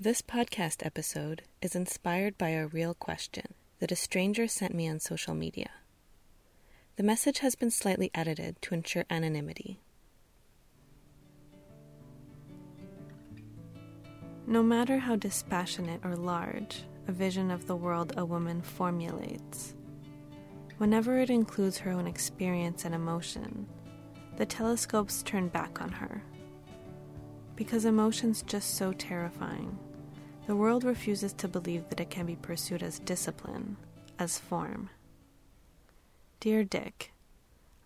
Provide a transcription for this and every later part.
This podcast episode is inspired by a real question that a stranger sent me on social media. The message has been slightly edited to ensure anonymity. No matter how dispassionate or large a vision of the world a woman formulates, whenever it includes her own experience and emotion, the telescopes turn back on her. Because emotion's just so terrifying, the world refuses to believe that it can be pursued as discipline, as form. Dear Dick,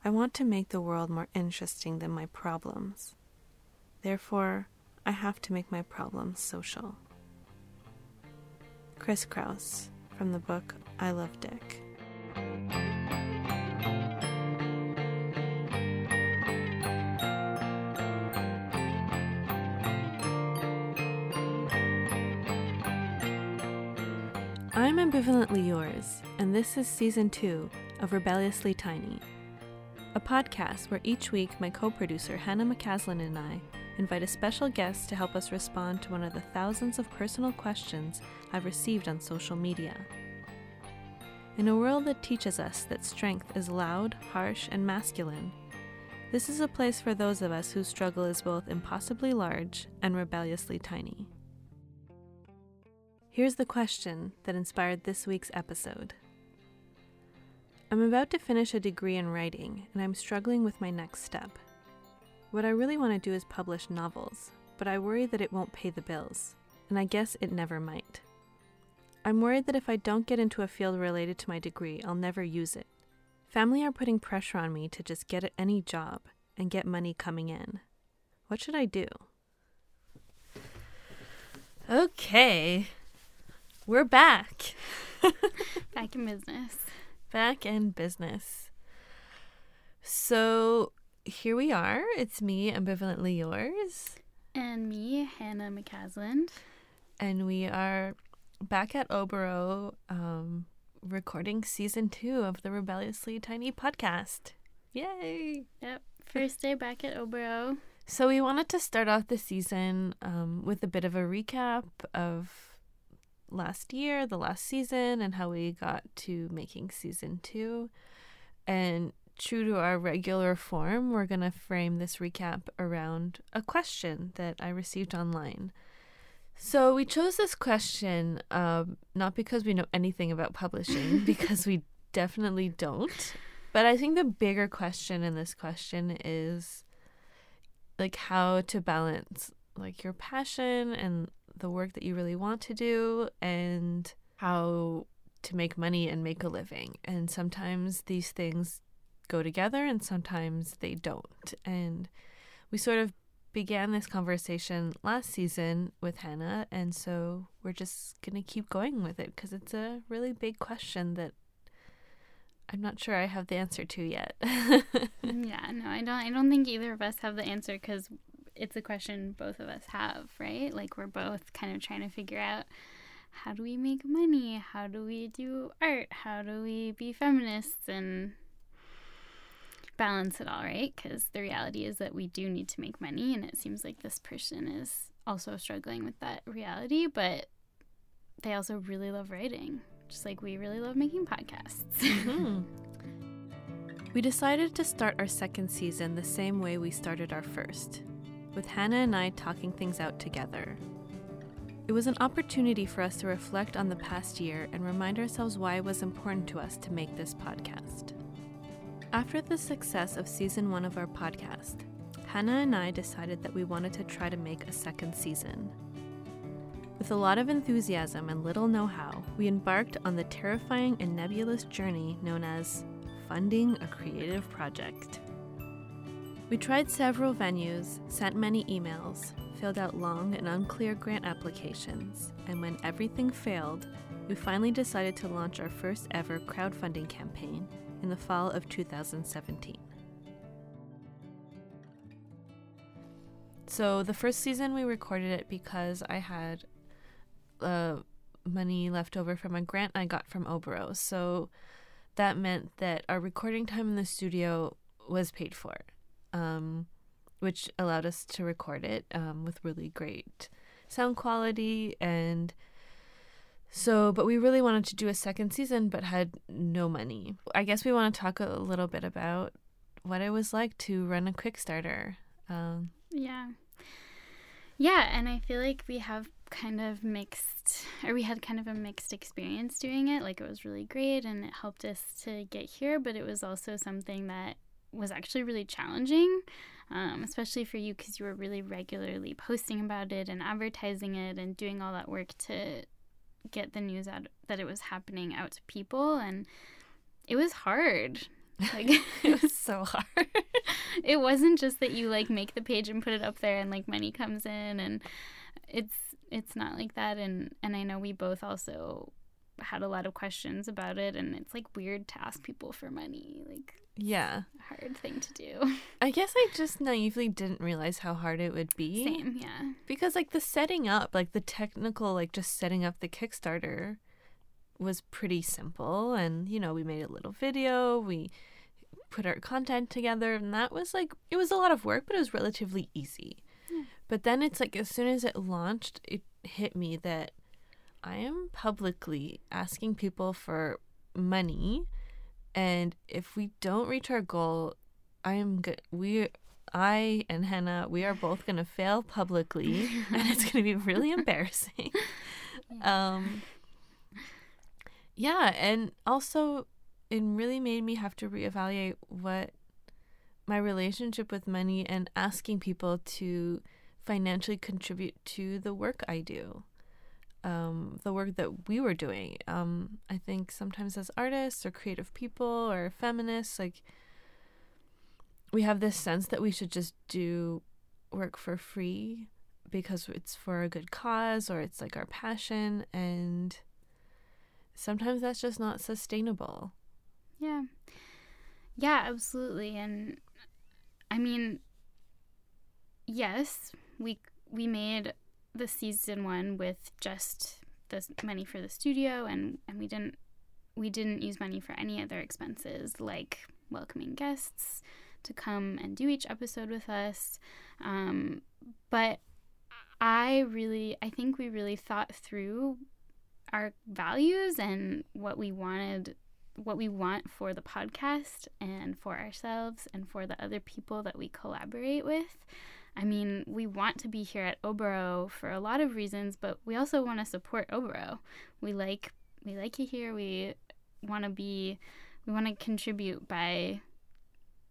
I want to make the world more interesting than my problems. Therefore, I have to make my problems social. Chris Kraus, from the book I Love Dick. I'm Ambivalently Yours, and this is season two of Rebelliously Tiny, a podcast where each week my co producer Hannah McCaslin and I invite a special guest to help us respond to one of the thousands of personal questions I've received on social media. In a world that teaches us that strength is loud, harsh, and masculine, this is a place for those of us whose struggle is both impossibly large and rebelliously tiny. Here's the question that inspired this week's episode. I'm about to finish a degree in writing, and I'm struggling with my next step. What I really want to do is publish novels, but I worry that it won't pay the bills, and I guess it never might. I'm worried that if I don't get into a field related to my degree, I'll never use it. Family are putting pressure on me to just get any job and get money coming in. What should I do? Okay, we're back. back in business. Back in business. So here we are. It's me, ambivalently yours. And me, Hannah McCaslin. And we are back at Oboro um, recording season two of the Rebelliously Tiny podcast. Yay! Yep. First day back at Oboro. So we wanted to start off the season um, with a bit of a recap of last year, the last season, and how we got to making season two. And true to our regular form, we're going to frame this recap around a question that I received online. So we chose this question um, not because we know anything about publishing, because we definitely don't. But I think the bigger question in this question is like how to balance like your passion and the work that you really want to do and how to make money and make a living. And sometimes these things go together and sometimes they don't. And we sort of began this conversation last season with Hannah. And so we're just going to keep going with it because it's a really big question that I'm not sure I have the answer to yet. yeah, no, I don't I don't think either of us have the answer cuz it's a question both of us have, right? Like we're both kind of trying to figure out how do we make money? How do we do art? How do we be feminists and balance it all, right? Because the reality is that we do need to make money, and it seems like this person is also struggling with that reality, but they also really love writing, just like we really love making podcasts. Mm-hmm. we decided to start our second season the same way we started our first with Hannah and I talking things out together. It was an opportunity for us to reflect on the past year and remind ourselves why it was important to us to make this podcast. After the success of season one of our podcast, Hannah and I decided that we wanted to try to make a second season. With a lot of enthusiasm and little know how, we embarked on the terrifying and nebulous journey known as funding a creative project. We tried several venues, sent many emails, filled out long and unclear grant applications, and when everything failed, we finally decided to launch our first ever crowdfunding campaign in the fall of 2017. So, the first season we recorded it because I had uh, money left over from a grant I got from Oboro. So, that meant that our recording time in the studio was paid for um, which allowed us to record it um, with really great sound quality and so but we really wanted to do a second season but had no money. I guess we want to talk a little bit about what it was like to run a Kickstarter. Um, yeah. Yeah, and I feel like we have kind of mixed, or we had kind of a mixed experience doing it. Like it was really great and it helped us to get here, but it was also something that was actually really challenging, um, especially for you because you were really regularly posting about it and advertising it and doing all that work to get the news out that it was happening out to people. And it was hard. Like it was so hard. it wasn't just that you like make the page and put it up there and like money comes in and it's it's not like that and and I know we both also had a lot of questions about it and it's like weird to ask people for money like yeah. Hard thing to do. I guess i just naively didn't realize how hard it would be. Same yeah. Because like the setting up like the technical like just setting up the kickstarter was pretty simple. And you know we made a little video we put our content together and that was like it was a lot of work but it was relatively easy. Yeah. but then it's like as soon as it launched it hit me that i am publicly asking people for money and if we don't reach our goal i am good we i and hannah we are both going to fail publicly and it's going to be really embarrassing um yeah and also it really made me have to reevaluate what my relationship with money and asking people to financially contribute to the work I do. Um, the work that we were doing. Um, I think sometimes as artists or creative people or feminists, like we have this sense that we should just do work for free because it's for a good cause or it's like our passion and sometimes that's just not sustainable. Yeah. Yeah, absolutely. And I mean, yes, we we made the season 1 with just the money for the studio and and we didn't we didn't use money for any other expenses like welcoming guests to come and do each episode with us. Um, but I really, I think we really thought through our values and what we wanted what we want for the podcast and for ourselves and for the other people that we collaborate with. I mean, we want to be here at Oboro for a lot of reasons, but we also want to support Oboro. We like we like you here. We want to be we want to contribute by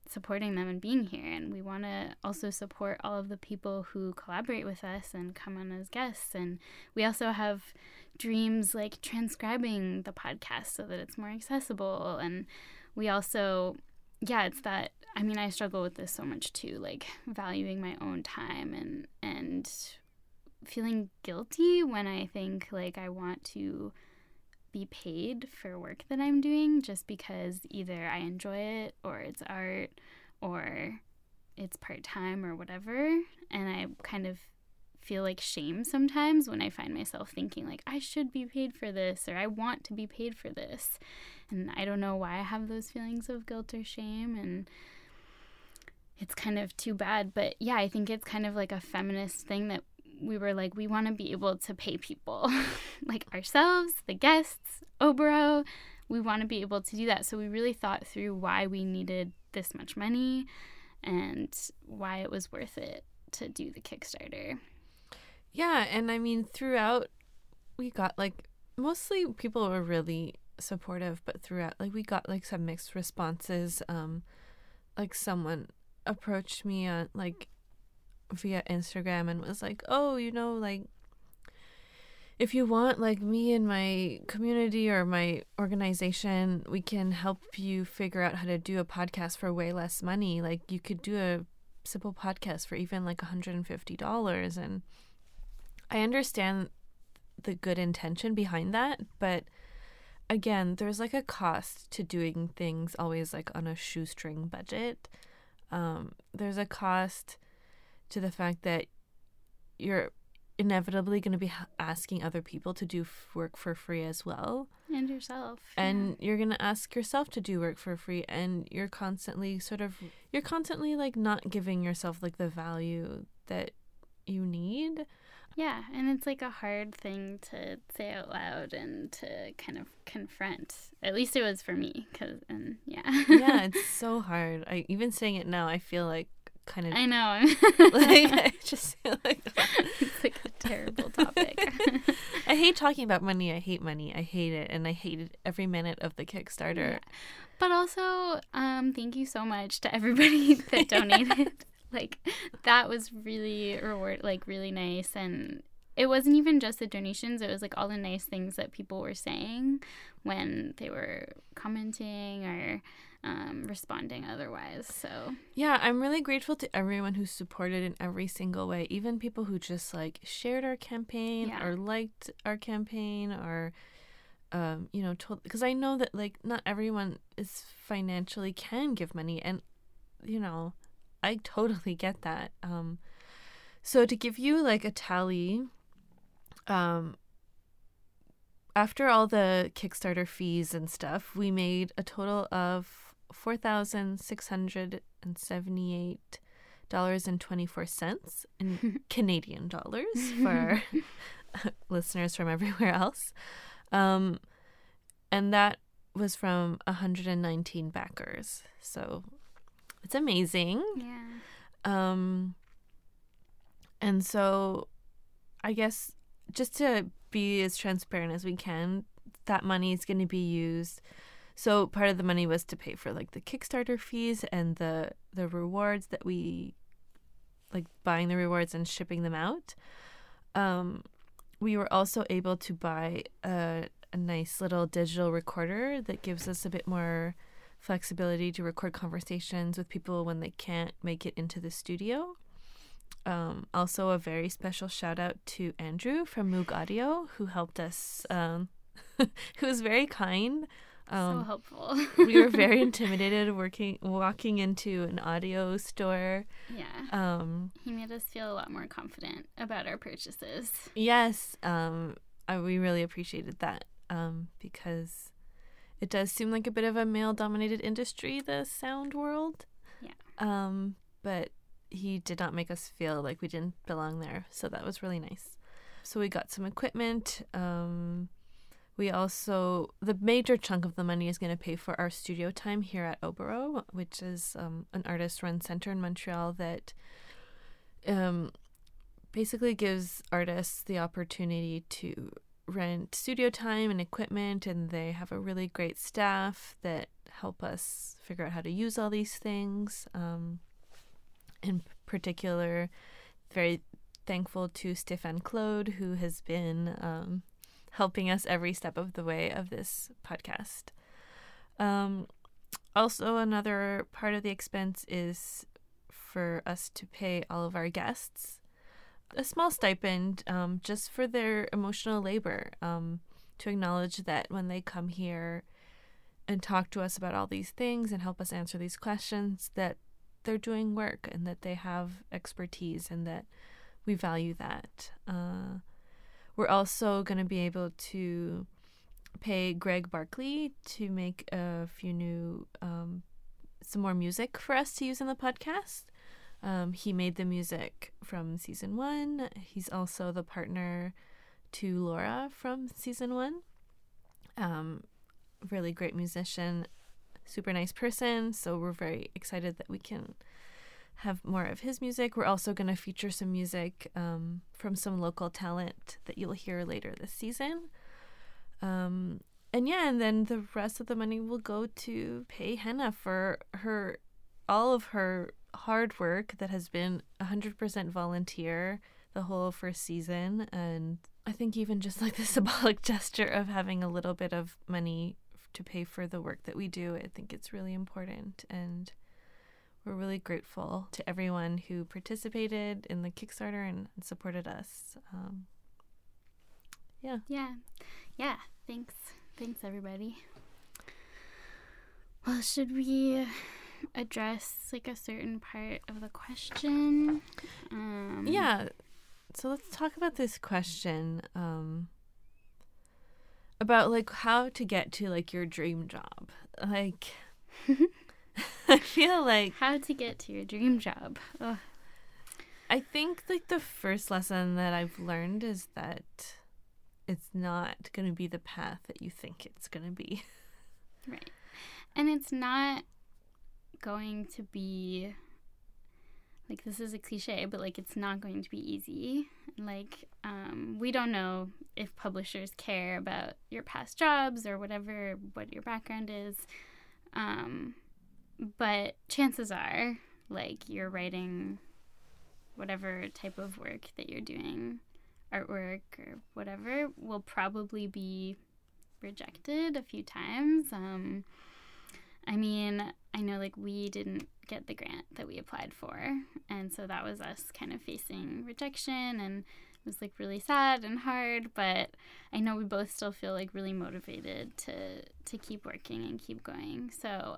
supporting them and being here and we want to also support all of the people who collaborate with us and come on as guests and we also have dreams like transcribing the podcast so that it's more accessible. And we also, yeah, it's that. I mean, I struggle with this so much too, like valuing my own time and and feeling guilty when I think like I want to be paid for work that I'm doing just because either I enjoy it or it's art or it's part time or whatever. And I kind of feel like shame sometimes when I find myself thinking like I should be paid for this or I want to be paid for this. And I don't know why I have those feelings of guilt or shame and it's kind of too bad, but yeah, I think it's kind of like a feminist thing that we were like we want to be able to pay people like ourselves, the guests, Oboro. We want to be able to do that. So we really thought through why we needed this much money and why it was worth it to do the Kickstarter. Yeah, and I mean throughout we got like mostly people were really supportive, but throughout like we got like some mixed responses. Um like someone approached me on like via Instagram and was like, "Oh, you know, like if you want like me and my community or my organization, we can help you figure out how to do a podcast for way less money. Like you could do a simple podcast for even like $150 and I understand the good intention behind that, but again, there's like a cost to doing things always like on a shoestring budget. Um, there's a cost to the fact that you're inevitably going to be asking other people to do work for free as well and yourself and yeah. you're going to ask yourself to do work for free and you're constantly sort of you're constantly like not giving yourself like the value that you need. Yeah, and it's like a hard thing to say out loud and to kind of confront. At least it was for me, cause and yeah. yeah, it's so hard. I even saying it now, I feel like kind of. I know. like I just feel like it's like a terrible topic. I hate talking about money. I hate money. I hate it, and I hated every minute of the Kickstarter. Yeah. But also, um, thank you so much to everybody that donated. Like that was really reward, like really nice, and it wasn't even just the donations. It was like all the nice things that people were saying when they were commenting or um, responding otherwise. So yeah, I'm really grateful to everyone who supported in every single way, even people who just like shared our campaign Yeah. or liked our campaign or um, you know, told because I know that like not everyone is financially can give money, and you know, I totally get that. Um, so to give you like a tally, um, after all the Kickstarter fees and stuff, we made a total of four thousand six hundred and seventy-eight dollars and twenty-four cents in Canadian dollars for listeners from everywhere else. Um, and that was from 119 backers. So it's amazing. yeah, Um, and so I guess just to be as transparent as we can, that money is going to be used. So part of the money was to pay for like the Kickstarter fees and the the rewards that we like buying the rewards and shipping them out. Um, we were also able to buy a, a nice little digital recorder that gives us a bit more flexibility to record conversations with people when they can't make it into the studio. Um, also, a very special shout out to Andrew from Moog Audio, who helped us, um, who was very kind. so Um, helpful. we were very intimidated working walking into an audio store. yeah. Um, He made us feel a lot more confident about our purchases. yes, um, I, we really appreciated that um, because it does seem like a bit of a male dominated industry, the sound world. Yeah. Um, but he did not make us feel like we didn't belong there, so that was really nice. So we got some equipment. Um, we also the major chunk of the money is going to pay for our studio time here at Oboro, which is um, an artist-run center in Montreal that um, basically gives artists the opportunity to rent studio time and equipment, and they have a really great staff that help us figure out how to use all these things. Um, in particular, very thankful to Stéphane Claude, who has been um, helping us every step of the way of this podcast. Um, also, another part of the expense is for us to pay all of our guests a small stipend um, just for their emotional labor um, to acknowledge that when they come here and talk to us about all these things and help us answer these questions that they're doing work and that they have expertise and that we value that. Uh, we're also going to be able to pay Greg Barkley to make a few new, um, some more music for us to use in the podcast. Um, he made the music from season one. He's also the partner to Laura from season one. Um, really great musician, super nice person. So we're very excited that we can have more of his music. We're also going to feature some music um, from some local talent that you'll hear later this season. Um, and yeah, and then the rest of the money will go to pay Hannah for her all of her hard work that has been 100% volunteer the whole first season and I think even just like the symbolic gesture of having a little bit of money to pay for the work that we do, I think it's really important and we're really grateful to everyone who participated in the Kickstarter and, and supported us. Um, yeah. Yeah. Yeah. Thanks. Thanks, everybody. Well, should we address like a certain part of the question? Um, Yeah. So let's talk about this question um, about like how to get to like your dream job. Like, I feel like How to get to your dream job. Ugh. I think like the first lesson that I've learned is that it's not going to be the path that you think it's going to be. Right. And it's not going to be like this is a cliche, but like it's not going to be easy. Like um, we don't know if publishers care about your past jobs or whatever what your background is. Um, but chances are, like you're writing whatever type of work that you're doing, artwork or whatever, will probably be rejected a few times. Um, I mean, I know like we didn't get the grant that we applied for, and so that was us kind of facing rejection and it was like really sad and hard, but I know we both still feel like really motivated to to keep working and keep going. So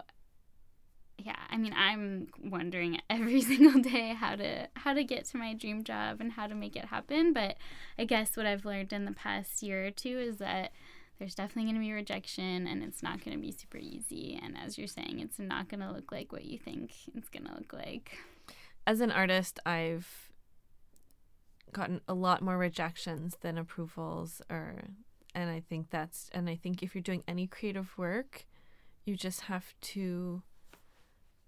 yeah, I mean, I'm wondering every single day how to how to get to my dream job and how to make it happen, but I guess what I've learned in the past year or two is that there's definitely going to be rejection and it's not going to be super easy. And as you're saying, it's not going to look like what you think it's going to look like. As an artist, I've gotten a lot more rejections than approvals or and I think that's and I think if you're doing any creative work, you just have to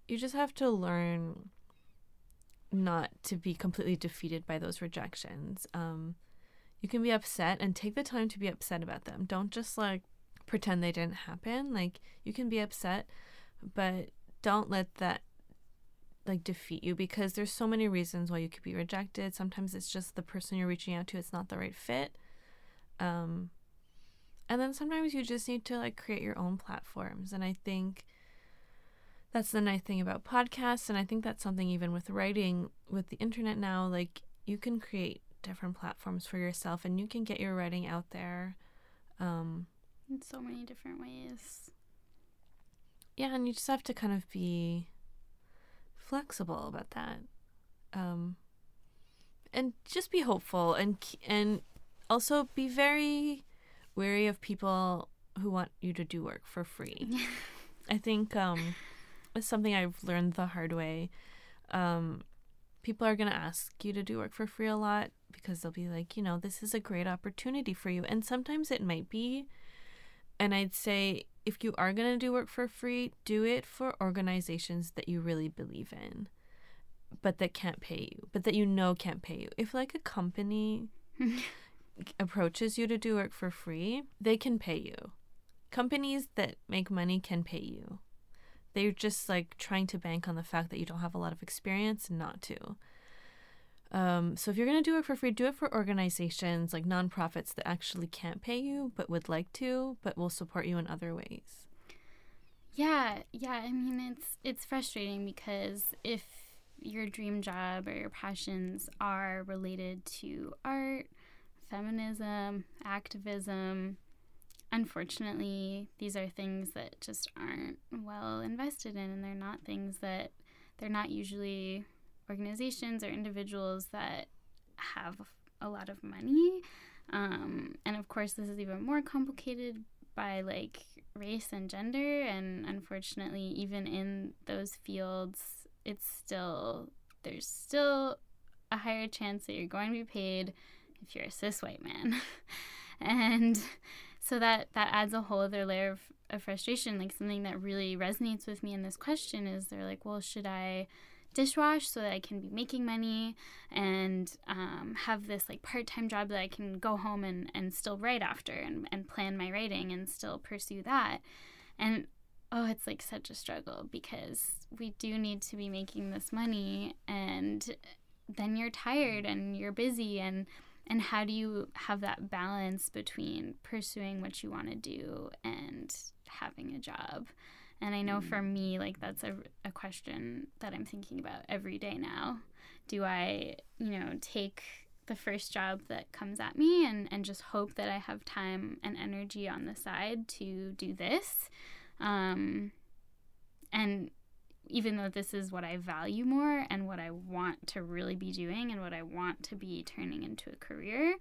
you just have to learn not to be completely defeated by those rejections. Um, you can be upset and take the time to be upset about them. Don't just like pretend they didn't happen. Like you can be upset, but don't let that like defeat you because there's so many reasons why you could be rejected. Sometimes it's just the person you're reaching out to, it's not the right fit. Um and then sometimes you just need to like create your own platforms. And I think that's the nice thing about podcasts and I think that's something even with writing with the internet now, like you can create different platforms for yourself and you can get your writing out there um, in so many different ways. Yeah, and you just have to kind of be flexible about that. Um, and just be hopeful and and also be very wary of people who want you to do work for free. I think um, it's something I've learned the hard way. Um, people are going to ask you to do work for free a lot because they'll be like, you know, this is a great opportunity for you. And sometimes it might be. And I'd say if you are going to do work for free, do it for organizations that you really believe in, but that can't pay you, but that you know can't pay you. If like a company approaches you to do work for free, they can pay you. Companies that make money can pay you. They're just like trying to bank on the fact that you don't have a lot of experience not to. Um, so if you're going to do it for free, do it for organizations like nonprofits that actually can't pay you but would like to, but will support you in other ways. Yeah, yeah. I mean, it's it's frustrating because if your dream job or your passions are related to art, feminism, activism, unfortunately, these are things that just aren't well invested in, and they're not things that they're not usually organizations or individuals that have a lot of money. Um, and of course, this is even more complicated by like race and gender. And unfortunately, even in those fields, it's still, there's still a higher chance that you're going to be paid if you're a cis white man. and so that that adds a whole other layer of, of frustration like something that really resonates with me in this question is they're like well should i dishwash so that i can be making money and um, have this like part-time job that i can go home and, and still write after and, and plan my writing and still pursue that. And oh it's like such a struggle because we do need to be making this money and then you're tired and you're busy and and how do you have that balance between pursuing what you want to do and having a job and i know for mm. me like that's a, a question that i'm thinking about every day now do i you know take the first job that comes at me and, and just hope that i have time and energy on the side to do this um, and even though this is what I value more and what I want to really be doing and what I want to be turning into a career,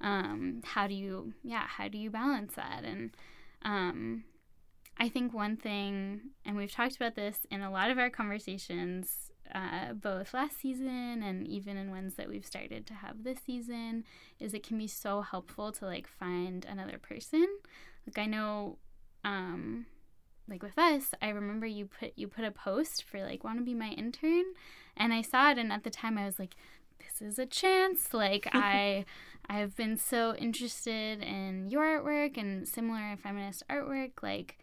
um, how do you, yeah, how do you balance that? And um, I think one thing, and we've talked about this in a lot of our conversations uh, both last season and even in ones that we've started to have this season is it can be so helpful to like find another person. Like I know, um, like with us, I remember you put you put a post for like want to be my intern, and I saw it, and at the time I was like, this is a chance. Like I, I've been so interested in your artwork and similar feminist artwork, like,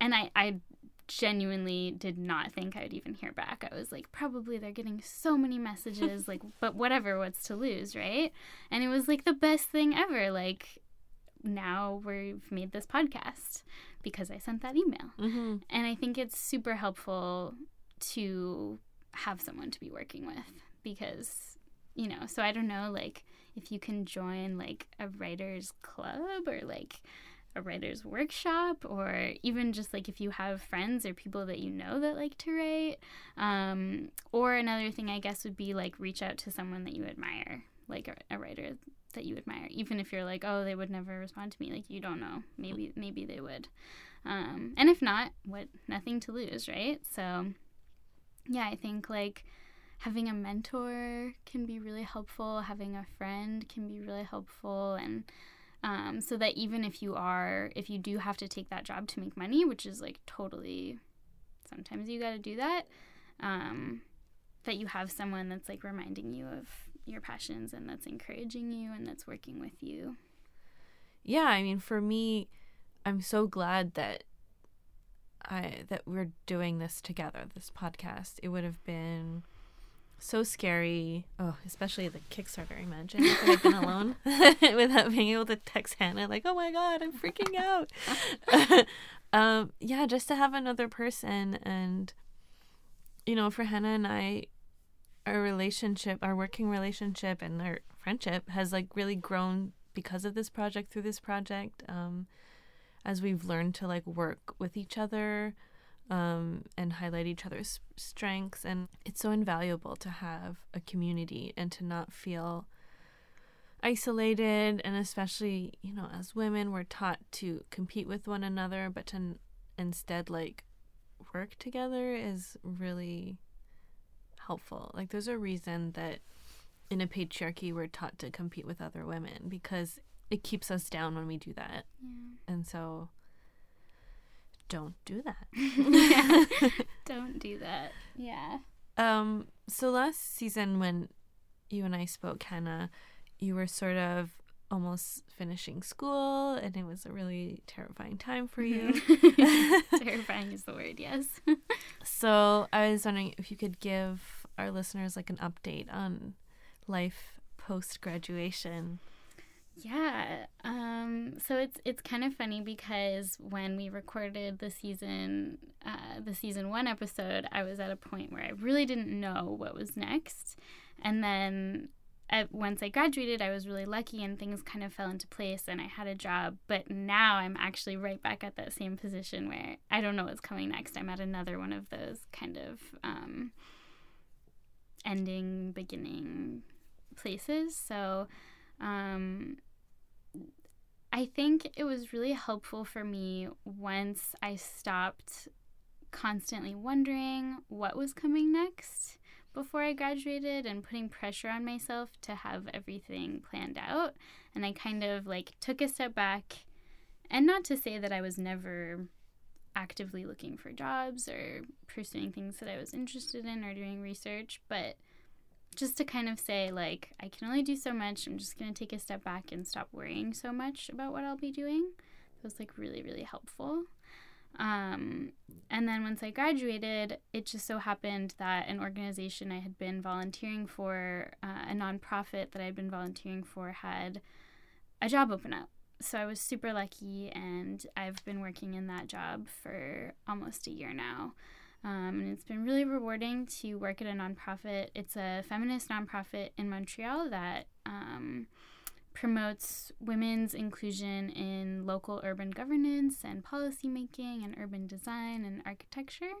and I I genuinely did not think I would even hear back. I was like, probably they're getting so many messages, like, but whatever, what's to lose, right? And it was like the best thing ever. Like, now we've made this podcast because I sent that email. Mm-hmm. And I think it's super helpful to have someone to be working with because, you know, so I don't know, like, if you can join like a writer's club or like a writer's workshop or even just like if you have friends or people that you know that like to write um, or another thing i guess would be like reach out to someone that you admire like a, a writer that you admire even if you're like oh they would never respond to me like you don't know. Maybe maybe they would. Um, and if not what nothing to lose right? So yeah i think like having a mentor can be really helpful having a friend can be really helpful and um, so that even if you are if you do have to take that job to make money which is like totally sometimes you got to do that um, that you have someone that's like reminding you of your passions and that's encouraging you and that's working with you Yeah, I mean, for me, I'm so glad that I that we're doing this together. This podcast. It would have been so scary. Oh, especially the Kickstarter. Imagine if I had been alone without being able to text Hannah like, "Oh my god, I'm freaking out." um, yeah, just to have another person, and you know, for Hannah and I, our relationship, our working relationship, and our friendship has like really grown because of this project. Through this project, um, as we've learned to like work with each other um, and highlight each other's strengths. And it's so invaluable to have a community and to not feel isolated. And especially, you know, as women, we're taught to compete with one another, but to n- instead like work together is really helpful. Like, there's a reason that in a patriarchy we're taught to compete with other women because it keeps us down when we do that. yeah And so don't do that. yeah. Don't do that. Yeah. Um, so last season when you and I spoke, Hannah, you were sort of almost finishing school and it was a really terrifying time for you. Terrifying is the word, yes. so I was wondering if you could give our listeners like an update on life post graduation. Yeah. Um, so it's it's kind of funny because when we recorded the season uh, the season one episode, I was at a point where I really didn't know what was next, and then I, once I graduated, I was really lucky and things kind of fell into place and I had a job. But now I'm actually right back at that same position where I don't know what's coming next. I'm at another one of those kind of um, ending, beginning places. So. Um, I think it was really helpful for me once I stopped constantly wondering what was coming next before I graduated and putting pressure on myself to have everything planned out. And I kind of like took a step back. And not to say that I was never actively looking for jobs or pursuing things that I was interested in or doing research, but just to kind of say like I can only do so much. I'm just going to take a step back and stop worrying so much about what I'll be doing. It was like really really helpful. Um, and then once I graduated, it just so happened that an organization I had been volunteering for, uh, a nonprofit that I'd been volunteering for, had a job open up. So I was super lucky, and I've been working in that job for almost a year now. Um, and it's been really rewarding to work at a nonprofit. It's a feminist nonprofit in Montreal that um, promotes women's inclusion in local urban governance and policymaking and urban design and architecture.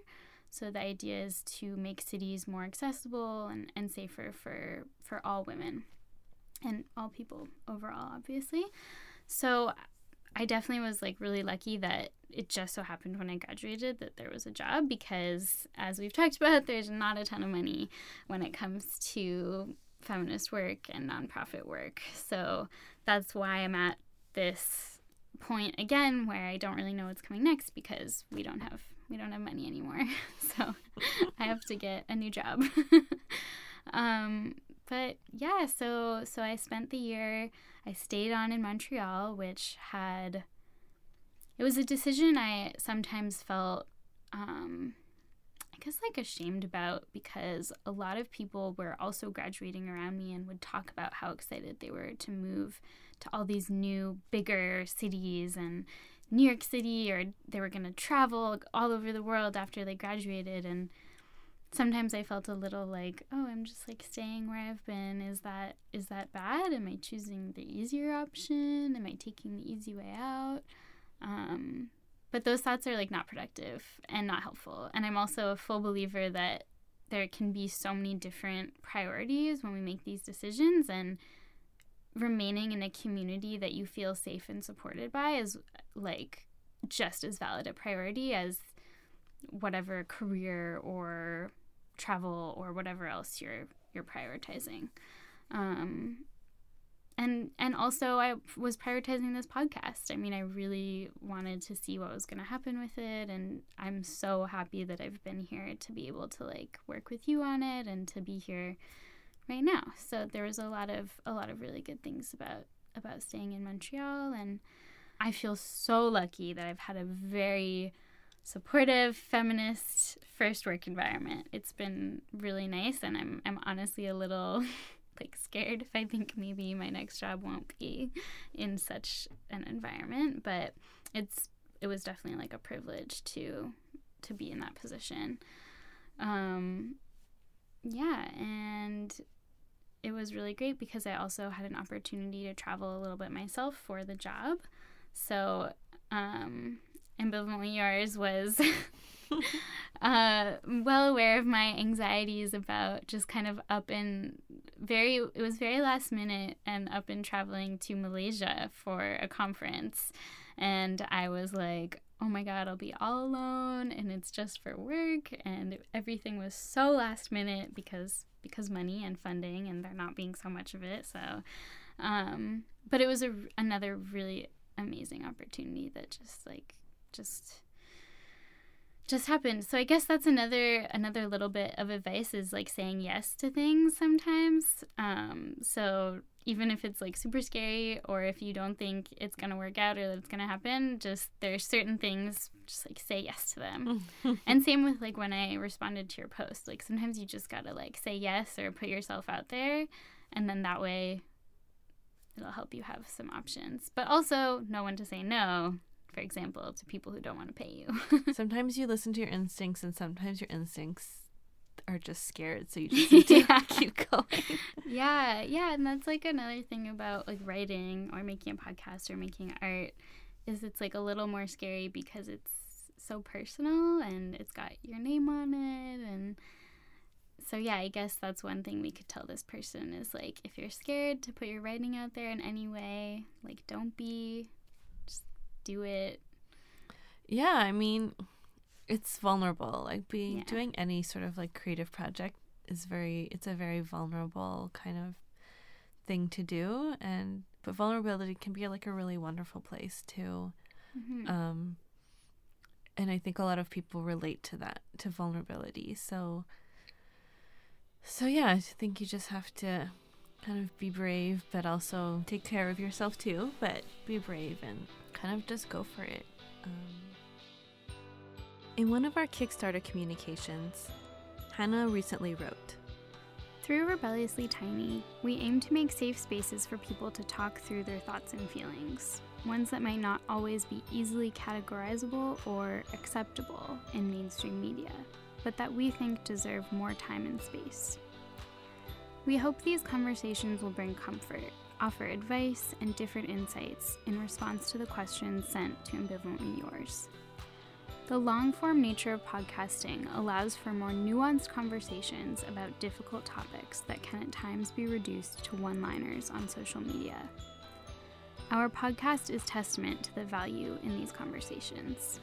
So the idea is to make cities more accessible and, and safer for, for all women and all people overall, obviously. So I definitely was like really lucky that it just so happened when I graduated that there was a job because, as we've talked about, there's not a ton of money when it comes to feminist work and nonprofit work. So that's why I'm at this point again where I don't really know what's coming next because we don't have we don't have money anymore. so I have to get a new job. um, but yeah, so so I spent the year. I stayed on in Montreal, which had it was a decision I sometimes felt um, I guess like ashamed about because a lot of people were also graduating around me and would talk about how excited they were to move to all these new bigger cities and New York City or they were going to travel all over the world after they graduated. And sometimes I felt a little like, oh, I'm just like staying where I've been. Is that is that bad? Am I choosing the easier option? Am I taking the easy way out? Um, but those thoughts are like not productive and not helpful. And I'm also a full believer that there can be so many different priorities when we make these decisions and remaining in a community that you feel safe and supported by is like just as valid a priority as whatever career or travel or whatever else you're you're prioritizing. Um, and and also I was prioritizing this podcast. I mean, I really wanted to see what was going to happen with it and I'm so happy that I've been here to be able to like work with you on it and to be here right now. So there was a lot of a lot of really good things about about staying in Montreal and I feel so lucky that I've had a very supportive feminist first work environment. It's been really nice and I'm I'm honestly a little like scared if I think maybe my next job won't be in such an environment, but it's it was definitely like a privilege to to be in that position. Um yeah, and it was really great because I also had an opportunity to travel a little bit myself for the job. So, um, ambivalently yours was uh, well aware of my anxieties about just kind of up in very it was very last minute and up in traveling to Malaysia for a conference. And I was like oh my god I'll be all alone and it's just for work. And everything was so last minute because because money and funding and there not being so much of it. So um but it was a, another really amazing opportunity that just like just just happened. So I guess that's another another little bit of advice is like saying yes to things sometimes. Um, so even if it's like super scary or if you don't think it's gonna work out or that it's gonna happen, just there's certain things just like say yes to them. and same with like when I responded to your post. Like sometimes you just gotta like say yes or put yourself out there and then that way it'll help you have some options. But also know when to say no for example, to people who don't want to pay you. sometimes you listen to your instincts, and sometimes your instincts are just scared, so you just need to yeah. keep going. Yeah, yeah, and that's like another thing about like writing or making a podcast or making art is it's like a little more scary because it's so personal and it's got your name on it and so yeah, I guess that's one thing we could tell this person is like if you're scared to put your writing out there in any way, like don't be do it. Yeah, I mean, it's vulnerable. Like being yeah. doing any sort of like creative project is very it's a very vulnerable kind of thing to do and but vulnerability can be like a really wonderful place too. Mm-hmm. Um and I think a lot of people relate to that to vulnerability. So so yeah, I think you just have to kind of be brave but also take care of yourself too, but be brave and kind of just go for it. Um, in one of our Kickstarter communications, Hannah recently wrote Through Rebelliously Tiny, we aim to make safe spaces for people to talk through their thoughts and feelings, ones that might not always be easily categorizable or acceptable in mainstream media, but that we think deserve more time and space. We hope these conversations will bring comfort offer advice and different insights in response to the questions sent to Ambivalently Yours. The long form nature of podcasting allows for more nuanced conversations about difficult topics that can at times be reduced to one liners on social media. Our podcast is testament to the value in these conversations.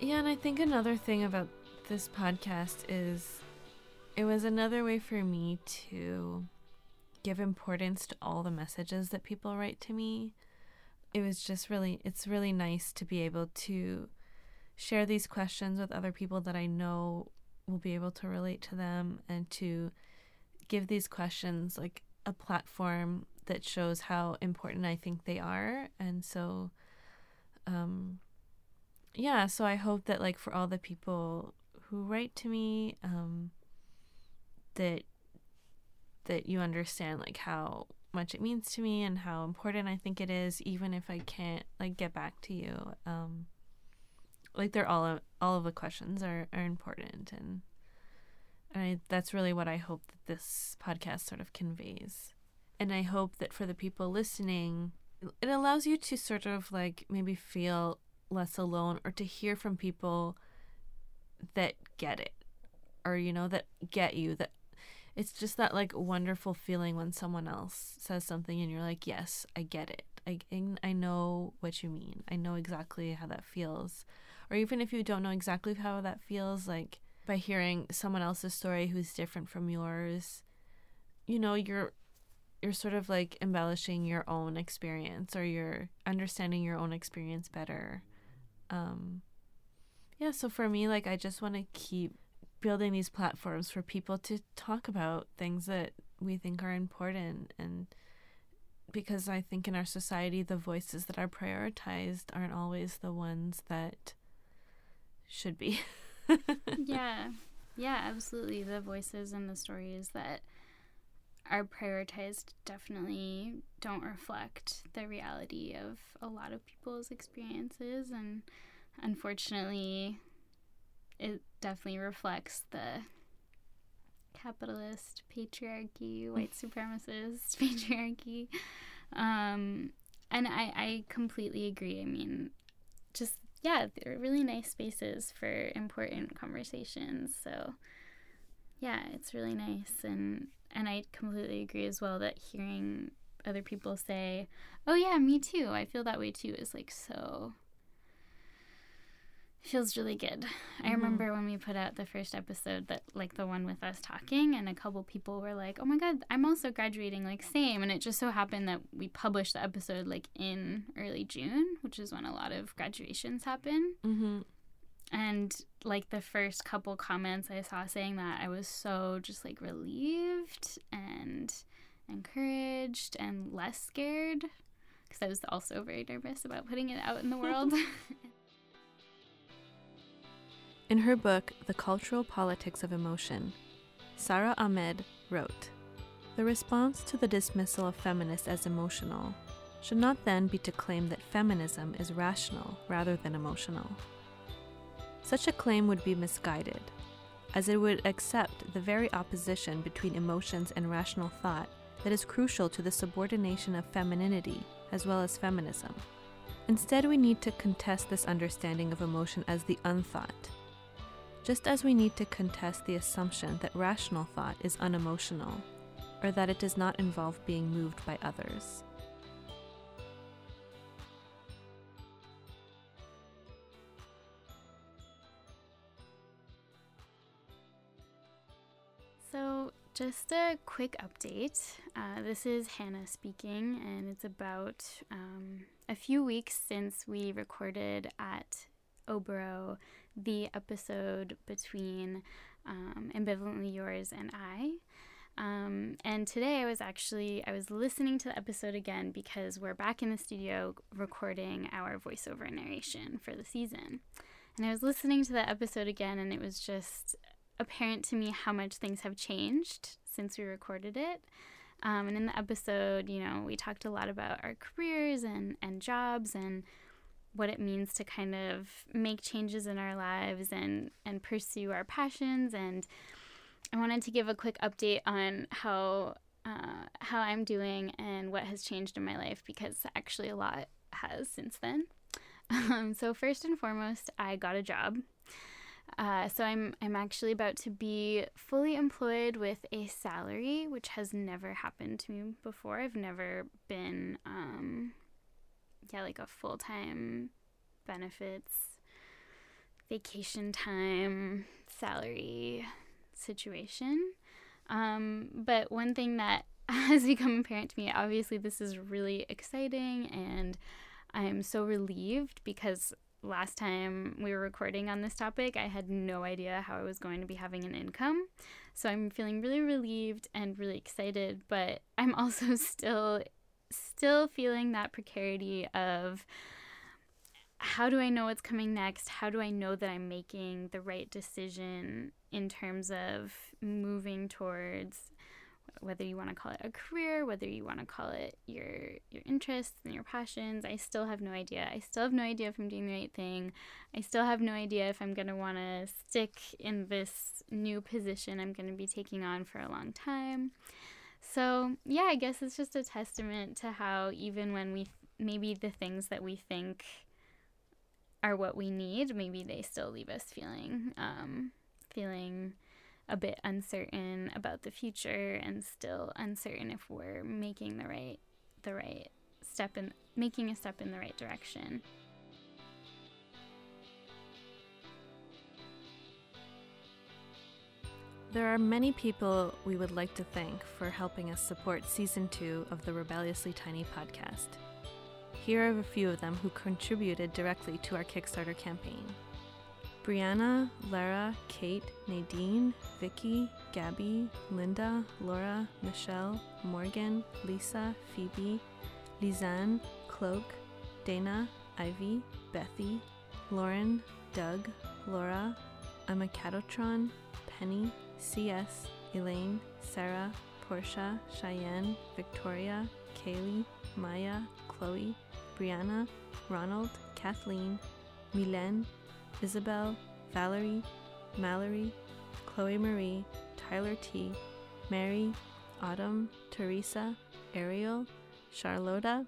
Yeah, and I think another thing about this podcast is it was another way for me to give importance to all the messages that people write to me. It was just really, it's really nice to be able to share these questions with other people that I know will be able to relate to them and to give these questions like a platform that shows how important I think they are. And so, um, yeah, so I hope that like for all the people who write to me, um, that that you understand like how much it means to me and how important I think it is, even if I can't like get back to you. Um, like they're all all of the questions are are important, and and I, that's really what I hope that this podcast sort of conveys. And I hope that for the people listening, it allows you to sort of like maybe feel less alone or to hear from people that get it or you know that get you that it's just that like wonderful feeling when someone else says something and you're like yes i get it. I i know what you mean. I know exactly how that feels. Or even if you don't know exactly how that feels like by hearing someone else's story who's different from yours you know you're you're sort of like embellishing your own experience or you're understanding your own experience better. Um yeah so for me like i just want to keep building these platforms for people to talk about things that we think are important. And because i think in our society the voices that are prioritized aren't always the ones that should be. Yeah. Yeah absolutely. The voices and the stories that are prioritized definitely don't reflect the reality of a lot of people's experiences. And unfortunately it definitely reflects the capitalist patriarchy white supremacist patriarchy. Um, and I, I completely agree. I mean just yeah they're really nice spaces for important conversations. So yeah it's really nice. And and I completely agree as well that hearing other people say, "Oh yeah, me too. I feel that way too," is like so feels really good. Mm-hmm. I remember when we put out the first episode that like the one with us talking and a couple people were like, "Oh my god, I'm also graduating like same." And it just so happened that we published the episode like in early June, which is when a lot of graduations happen. hmm and like the first couple comments I saw saying that, I was so just like relieved and encouraged and less scared because I was also very nervous about putting it out in the world. in her book, The Cultural Politics of Emotion, Sara Ahmed wrote The response to the dismissal of feminists as emotional should not then be to claim that feminism is rational rather than emotional. Such a claim would be misguided, as it would accept the very opposition between emotions and rational thought that is crucial to the subordination of femininity as well as feminism. Instead, we need to contest this understanding of emotion as the unthought, just as we need to contest the assumption that rational thought is unemotional, or that it does not involve being moved by others. So, just a quick update. Uh, this is Hannah speaking, and it's about um, a few weeks since we recorded at Oboro the episode between um, Ambivalently Yours and I. Um, and today I was actually I was listening to the episode again because we're back in the studio recording our voiceover narration for the season. And I was listening to the episode again and it was just apparent to me how much things have changed since we recorded it. Um, and in the episode, you know, we talked a lot about our careers and, and jobs and what it means to kind of make changes in our lives and, and pursue our passions. And I wanted to give a quick update on how uh, how I'm doing and what has changed in my life because actually a lot has since then. Um, so first and foremost, I got a job. Uh, so I'm I'm actually about to be fully employed with a salary, which has never happened to me before. I've never been, um, yeah, like a full time benefits, vacation time, salary situation. Um, but one thing that has become apparent to me, obviously, this is really exciting, and I'm so relieved because last time we were recording on this topic, I had no idea how I was going to be having an income. So I'm feeling really relieved and really excited, but I'm also still still feeling that precarity of how do I know what's coming next? How do I know that I'm making the right decision in terms of moving towards whether you want to call it a career, whether you want to call it your your interests and your passions. I still have no idea. I still have no idea if I'm doing the right thing. I still have no idea if I'm going to want to stick in this new position I'm going to be taking on for a long time. So, yeah, I guess it's just a testament to how even when we maybe the things that we think are what we need, maybe they still leave us feeling um feeling a bit uncertain about the future and still uncertain if we're making the right the right step in making a step in the right direction. There are many people we would like to thank for helping us support season 2 of the Rebelliously Tiny podcast. Here are a few of them who contributed directly to our Kickstarter campaign. Brianna, Lara, Kate, Nadine, Vicky, Gabby, Linda, Laura, Michelle, Morgan, Lisa, Phoebe, Lizanne, Cloak, Dana, Ivy, Bethy, Lauren, Doug, Laura, Emma Catotron, Penny, CS, Elaine, Sarah, Portia, Cheyenne, Victoria, Kaylee, Maya, Chloe, Brianna, Ronald, Kathleen, Milen, Isabel, Valerie, Mallory, Chloe Marie, Tyler T, Mary, Autumn, Teresa, Ariel, Charlotta,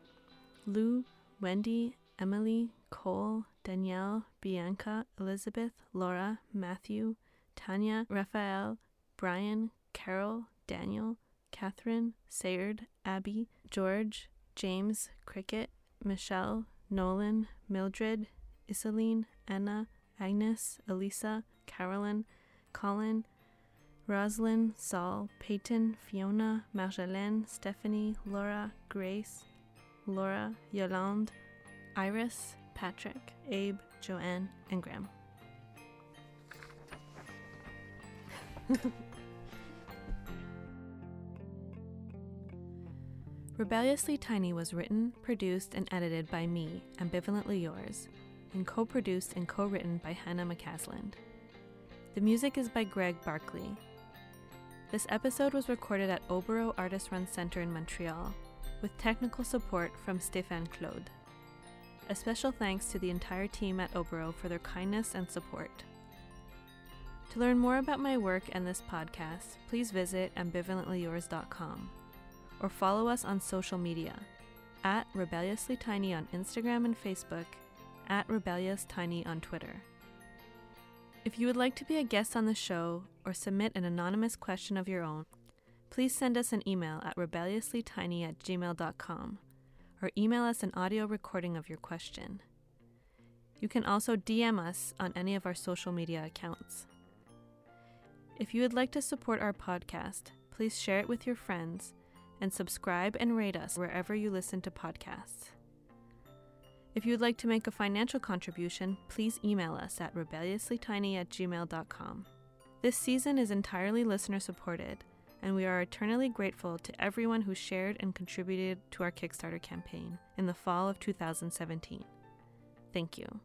Lou, Wendy, Emily, Cole, Danielle, Bianca, Elizabeth, Laura, Matthew, Tanya, Raphael, Brian, Carol, Daniel, Catherine, Sayard, Abby, George, James, Cricket, Michelle, Nolan, Mildred, Isaline, Anna, Agnes, Elisa, Carolyn, Colin, Roslyn, Saul, Peyton, Fiona, Marjolaine, Stephanie, Laura, Grace, Laura, Yolande, Iris, Patrick, Abe, Joanne, and Graham. Rebelliously Tiny was written, produced, and edited by me, Ambivalently Yours, and co produced and co written by Hannah McCasland. The music is by Greg Barkley. This episode was recorded at Oboro Artist Run Center in Montreal, with technical support from Stéphane Claude. A special thanks to the entire team at Oboro for their kindness and support. To learn more about my work and this podcast, please visit ambivalentlyyours.com or follow us on social media at Rebelliously Tiny on Instagram and Facebook, at Rebellious Tiny on Twitter. If you would like to be a guest on the show or submit an anonymous question of your own, please send us an email at rebelliouslytiny at gmail.com or email us an audio recording of your question. You can also DM us on any of our social media accounts. If you would like to support our podcast, please share it with your friends and subscribe and rate us wherever you listen to podcasts. If you would like to make a financial contribution, please email us at rebelliouslytiny at gmail.com. This season is entirely listener supported, and we are eternally grateful to everyone who shared and contributed to our Kickstarter campaign in the fall of 2017. Thank you.